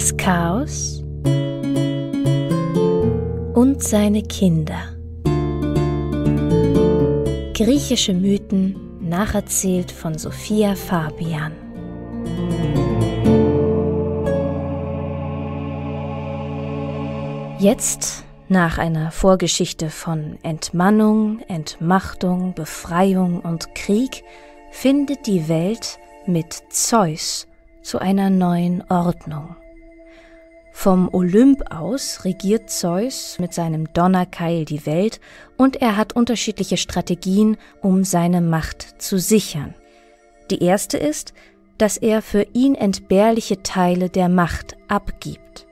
das Chaos und seine Kinder. Griechische Mythen nacherzählt von Sophia Fabian. Jetzt, nach einer Vorgeschichte von Entmannung, Entmachtung, Befreiung und Krieg, findet die Welt mit Zeus zu einer neuen Ordnung. Vom Olymp aus regiert Zeus mit seinem Donnerkeil die Welt und er hat unterschiedliche Strategien, um seine Macht zu sichern. Die erste ist, dass er für ihn entbehrliche Teile der Macht abgibt.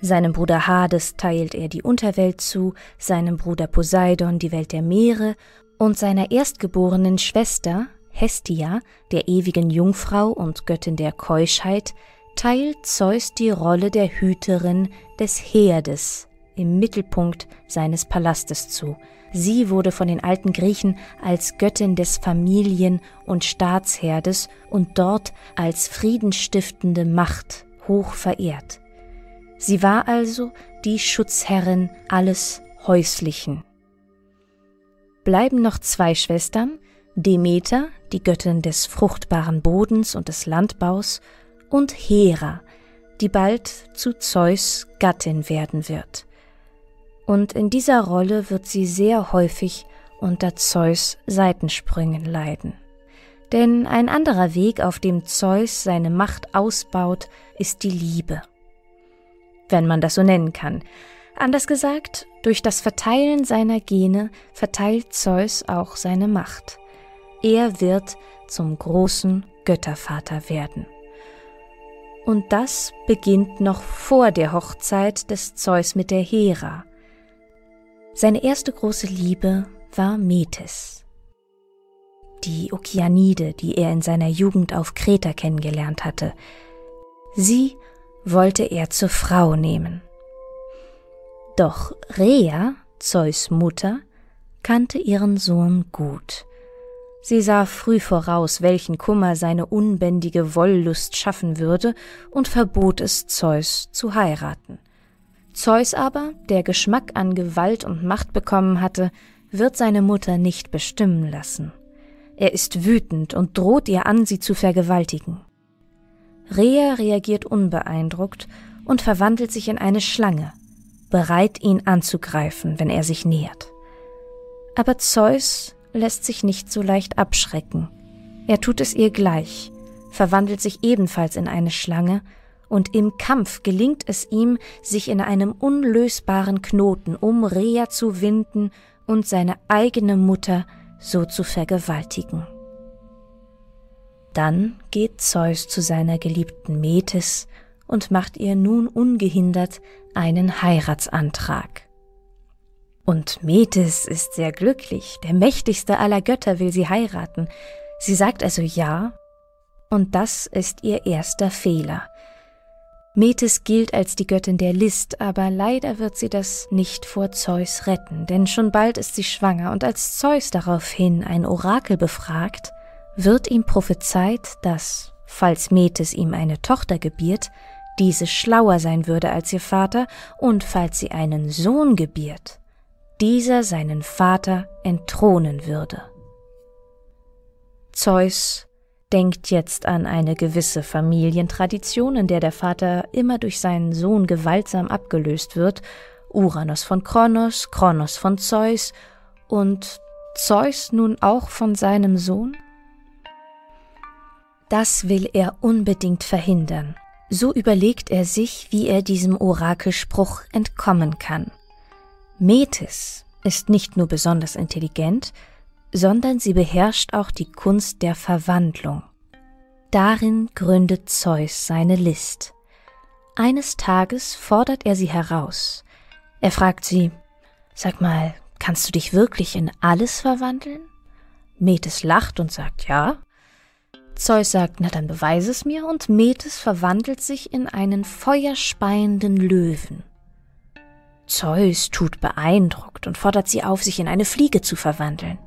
Seinem Bruder Hades teilt er die Unterwelt zu, seinem Bruder Poseidon die Welt der Meere und seiner erstgeborenen Schwester Hestia, der ewigen Jungfrau und Göttin der Keuschheit, teilt Zeus die Rolle der Hüterin des Herdes im Mittelpunkt seines Palastes zu. Sie wurde von den alten Griechen als Göttin des Familien- und Staatsherdes und dort als friedenstiftende Macht hoch verehrt. Sie war also die Schutzherrin alles Häuslichen. Bleiben noch zwei Schwestern, Demeter, die Göttin des fruchtbaren Bodens und des Landbaus, und Hera, die bald zu Zeus Gattin werden wird. Und in dieser Rolle wird sie sehr häufig unter Zeus Seitensprüngen leiden. Denn ein anderer Weg, auf dem Zeus seine Macht ausbaut, ist die Liebe wenn man das so nennen kann. Anders gesagt, durch das Verteilen seiner Gene verteilt Zeus auch seine Macht. Er wird zum großen Göttervater werden. Und das beginnt noch vor der Hochzeit des Zeus mit der Hera. Seine erste große Liebe war Metis, die Okeanide, die er in seiner Jugend auf Kreta kennengelernt hatte. Sie wollte er zur Frau nehmen. Doch Rhea, Zeus Mutter, kannte ihren Sohn gut. Sie sah früh voraus, welchen Kummer seine unbändige Wollust schaffen würde, und verbot es Zeus zu heiraten. Zeus aber, der Geschmack an Gewalt und Macht bekommen hatte, wird seine Mutter nicht bestimmen lassen. Er ist wütend und droht ihr an, sie zu vergewaltigen. Rhea reagiert unbeeindruckt und verwandelt sich in eine Schlange, bereit ihn anzugreifen, wenn er sich nähert. Aber Zeus lässt sich nicht so leicht abschrecken. Er tut es ihr gleich, verwandelt sich ebenfalls in eine Schlange, und im Kampf gelingt es ihm, sich in einem unlösbaren Knoten um Rhea zu winden und seine eigene Mutter so zu vergewaltigen. Dann geht Zeus zu seiner geliebten Metis und macht ihr nun ungehindert einen Heiratsantrag. Und Metis ist sehr glücklich, der mächtigste aller Götter will sie heiraten. Sie sagt also ja, und das ist ihr erster Fehler. Metis gilt als die Göttin der List, aber leider wird sie das nicht vor Zeus retten, denn schon bald ist sie schwanger, und als Zeus daraufhin ein Orakel befragt, wird ihm prophezeit, dass, falls Metis ihm eine Tochter gebiert, diese schlauer sein würde als ihr Vater, und falls sie einen Sohn gebiert, dieser seinen Vater entthronen würde. Zeus denkt jetzt an eine gewisse Familientradition, in der der Vater immer durch seinen Sohn gewaltsam abgelöst wird, Uranus von Kronos, Kronos von Zeus und Zeus nun auch von seinem Sohn? Das will er unbedingt verhindern. So überlegt er sich, wie er diesem Orakelspruch entkommen kann. Metis ist nicht nur besonders intelligent, sondern sie beherrscht auch die Kunst der Verwandlung. Darin gründet Zeus seine List. Eines Tages fordert er sie heraus. Er fragt sie, Sag mal, kannst du dich wirklich in alles verwandeln? Metis lacht und sagt, ja, Zeus sagt, na dann beweise es mir, und Metis verwandelt sich in einen feuerspeienden Löwen. Zeus tut beeindruckt und fordert sie auf, sich in eine Fliege zu verwandeln.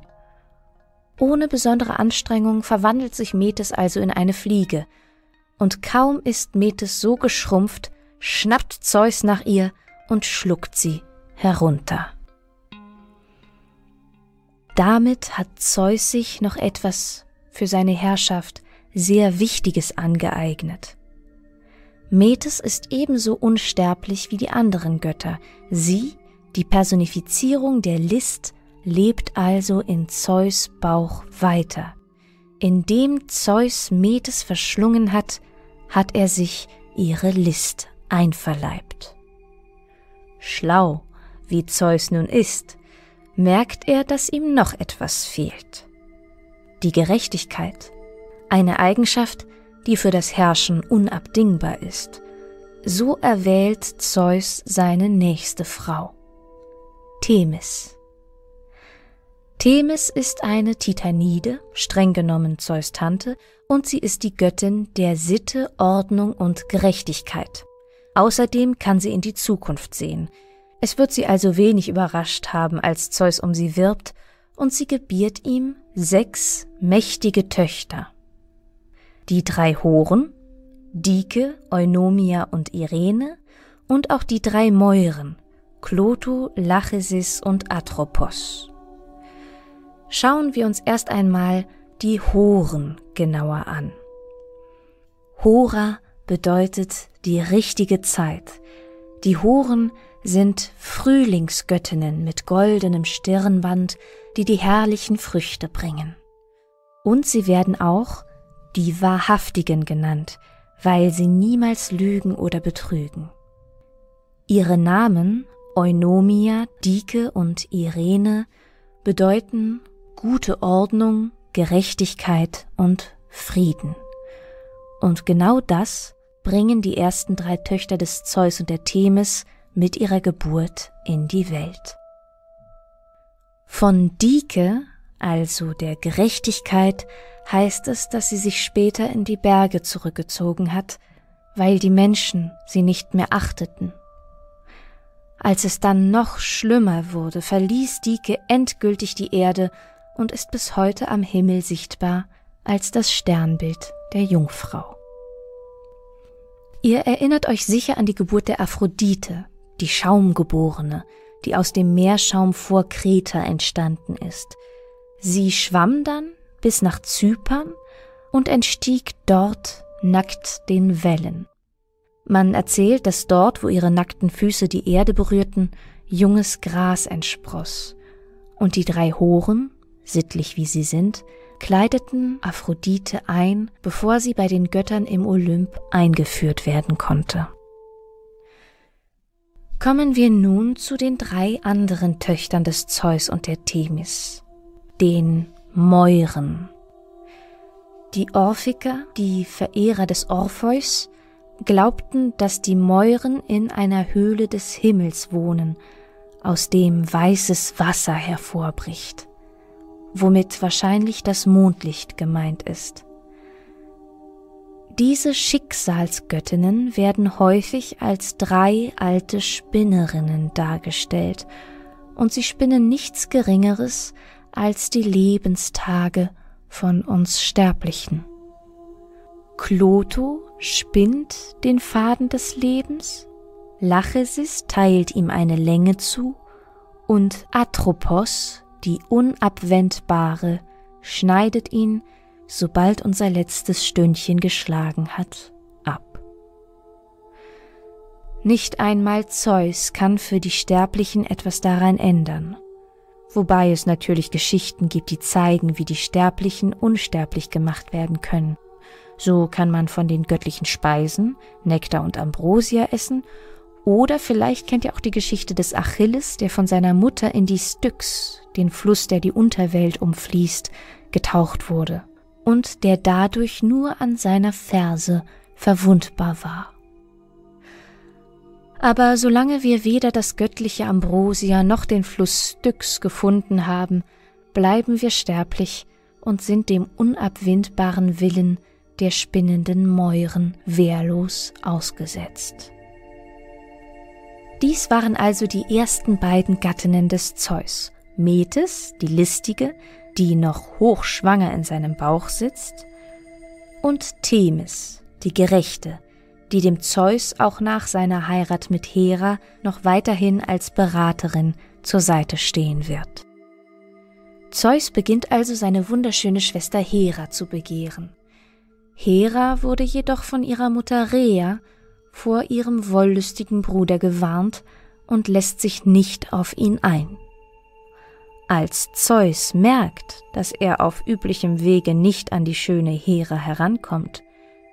Ohne besondere Anstrengung verwandelt sich Metis also in eine Fliege, und kaum ist Metis so geschrumpft, schnappt Zeus nach ihr und schluckt sie herunter. Damit hat Zeus sich noch etwas für seine Herrschaft sehr Wichtiges angeeignet. Metis ist ebenso unsterblich wie die anderen Götter. Sie, die Personifizierung der List, lebt also in Zeus Bauch weiter. Indem Zeus Metis verschlungen hat, hat er sich ihre List einverleibt. Schlau, wie Zeus nun ist, merkt er, dass ihm noch etwas fehlt. Die Gerechtigkeit, eine Eigenschaft, die für das Herrschen unabdingbar ist. So erwählt Zeus seine nächste Frau. Themis. Themis ist eine Titanide, streng genommen Zeus Tante, und sie ist die Göttin der Sitte, Ordnung und Gerechtigkeit. Außerdem kann sie in die Zukunft sehen. Es wird sie also wenig überrascht haben, als Zeus um sie wirbt, und sie gebiert ihm sechs mächtige Töchter. Die drei Horen, Dike, Eunomia und Irene, und auch die drei Mäuren, Cloto, Lachesis und Atropos schauen wir uns erst einmal die Horen genauer an. Hora bedeutet die richtige Zeit. Die Horen sind Frühlingsgöttinnen mit goldenem Stirnband, die die herrlichen Früchte bringen. Und sie werden auch die Wahrhaftigen genannt, weil sie niemals lügen oder betrügen. Ihre Namen Eunomia, Dike und Irene bedeuten gute Ordnung, Gerechtigkeit und Frieden. Und genau das bringen die ersten drei Töchter des Zeus und der Themis mit ihrer Geburt in die Welt. Von Dike, also der Gerechtigkeit, heißt es, dass sie sich später in die Berge zurückgezogen hat, weil die Menschen sie nicht mehr achteten. Als es dann noch schlimmer wurde, verließ Dike endgültig die Erde und ist bis heute am Himmel sichtbar als das Sternbild der Jungfrau. Ihr erinnert euch sicher an die Geburt der Aphrodite, die Schaumgeborene, die aus dem Meerschaum vor Kreta entstanden ist. Sie schwamm dann bis nach Zypern und entstieg dort nackt den Wellen. Man erzählt, dass dort, wo ihre nackten Füße die Erde berührten, junges Gras entspross, und die drei Horen sittlich wie sie sind, kleideten Aphrodite ein, bevor sie bei den Göttern im Olymp eingeführt werden konnte. Kommen wir nun zu den drei anderen Töchtern des Zeus und der Themis, den Mäuren. Die Orphiker, die Verehrer des Orpheus, glaubten, dass die Mäuren in einer Höhle des Himmels wohnen, aus dem weißes Wasser hervorbricht womit wahrscheinlich das Mondlicht gemeint ist. Diese Schicksalsgöttinnen werden häufig als drei alte Spinnerinnen dargestellt, und sie spinnen nichts Geringeres als die Lebenstage von uns Sterblichen. Kloto spinnt den Faden des Lebens, Lachesis teilt ihm eine Länge zu und Atropos die Unabwendbare schneidet ihn, sobald unser letztes Stündchen geschlagen hat, ab. Nicht einmal Zeus kann für die Sterblichen etwas daran ändern, wobei es natürlich Geschichten gibt, die zeigen, wie die Sterblichen unsterblich gemacht werden können. So kann man von den göttlichen Speisen, Nektar und Ambrosia essen oder vielleicht kennt ihr auch die Geschichte des Achilles, der von seiner Mutter in die Styx, den Fluss, der die Unterwelt umfließt, getaucht wurde und der dadurch nur an seiner Ferse verwundbar war. Aber solange wir weder das göttliche Ambrosia noch den Fluss Styx gefunden haben, bleiben wir sterblich und sind dem unabwindbaren Willen der spinnenden Mäuren wehrlos ausgesetzt. Dies waren also die ersten beiden Gattinnen des Zeus. Metis, die listige, die noch hochschwanger in seinem Bauch sitzt, und Themis, die gerechte, die dem Zeus auch nach seiner Heirat mit Hera noch weiterhin als Beraterin zur Seite stehen wird. Zeus beginnt also seine wunderschöne Schwester Hera zu begehren. Hera wurde jedoch von ihrer Mutter Rhea vor ihrem wollüstigen Bruder gewarnt und lässt sich nicht auf ihn ein. Als Zeus merkt, dass er auf üblichem Wege nicht an die schöne Hera herankommt,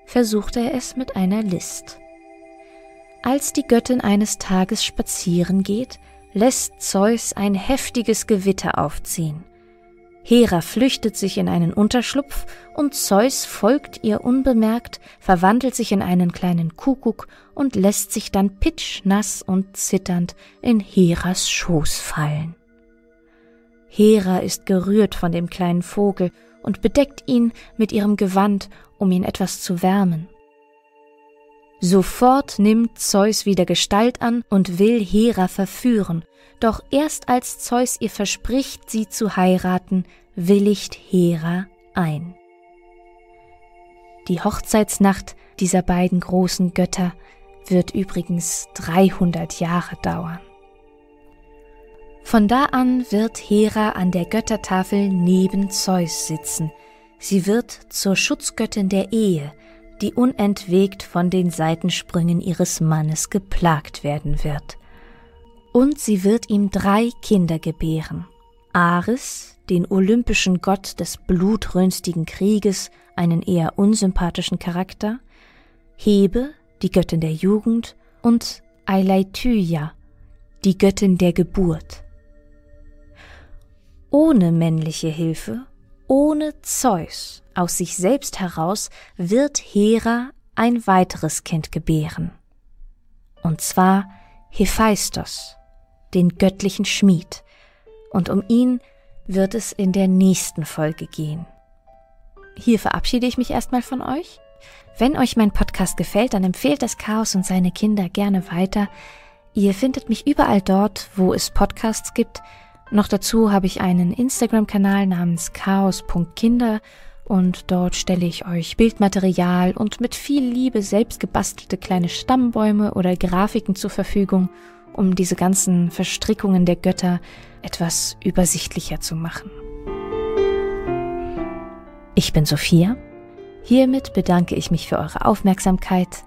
versucht er es mit einer List. Als die Göttin eines Tages spazieren geht, lässt Zeus ein heftiges Gewitter aufziehen. Hera flüchtet sich in einen Unterschlupf und Zeus folgt ihr unbemerkt, verwandelt sich in einen kleinen Kuckuck und lässt sich dann pitschnass und zitternd in Heras Schoß fallen. Hera ist gerührt von dem kleinen Vogel und bedeckt ihn mit ihrem Gewand, um ihn etwas zu wärmen. Sofort nimmt Zeus wieder Gestalt an und will Hera verführen, doch erst als Zeus ihr verspricht, sie zu heiraten, willigt Hera ein. Die Hochzeitsnacht dieser beiden großen Götter wird übrigens 300 Jahre dauern. Von da an wird Hera an der Göttertafel neben Zeus sitzen. Sie wird zur Schutzgöttin der Ehe, die unentwegt von den Seitensprüngen ihres Mannes geplagt werden wird. Und sie wird ihm drei Kinder gebären. Ares, den olympischen Gott des blutrünstigen Krieges, einen eher unsympathischen Charakter, Hebe, die Göttin der Jugend, und Eileithyia, die Göttin der Geburt. Ohne männliche Hilfe, ohne Zeus, aus sich selbst heraus, wird Hera ein weiteres Kind gebären. Und zwar Hephaistos, den göttlichen Schmied, und um ihn wird es in der nächsten Folge gehen. Hier verabschiede ich mich erstmal von euch. Wenn euch mein Podcast gefällt, dann empfehlt das Chaos und seine Kinder gerne weiter. Ihr findet mich überall dort, wo es Podcasts gibt. Noch dazu habe ich einen Instagram-Kanal namens chaos.kinder und dort stelle ich euch Bildmaterial und mit viel Liebe selbst gebastelte kleine Stammbäume oder Grafiken zur Verfügung, um diese ganzen Verstrickungen der Götter etwas übersichtlicher zu machen. Ich bin Sophia. Hiermit bedanke ich mich für eure Aufmerksamkeit.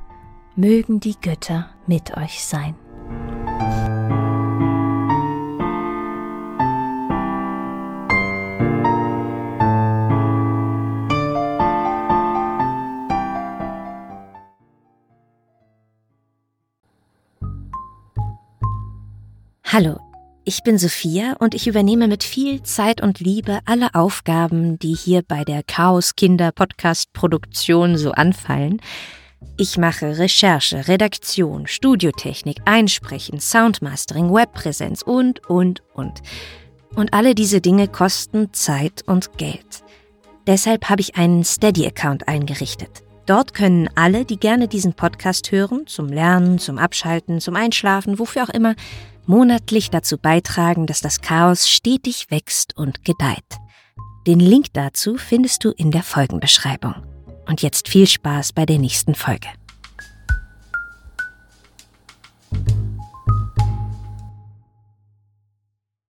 Mögen die Götter mit euch sein. Hallo, ich bin Sophia und ich übernehme mit viel Zeit und Liebe alle Aufgaben, die hier bei der Chaos Kinder Podcast Produktion so anfallen. Ich mache Recherche, Redaktion, Studiotechnik, Einsprechen, Soundmastering, Webpräsenz und, und, und. Und alle diese Dinge kosten Zeit und Geld. Deshalb habe ich einen Steady-Account eingerichtet. Dort können alle, die gerne diesen Podcast hören, zum Lernen, zum Abschalten, zum Einschlafen, wofür auch immer, monatlich dazu beitragen, dass das Chaos stetig wächst und gedeiht. Den Link dazu findest du in der Folgenbeschreibung. Und jetzt viel Spaß bei der nächsten Folge.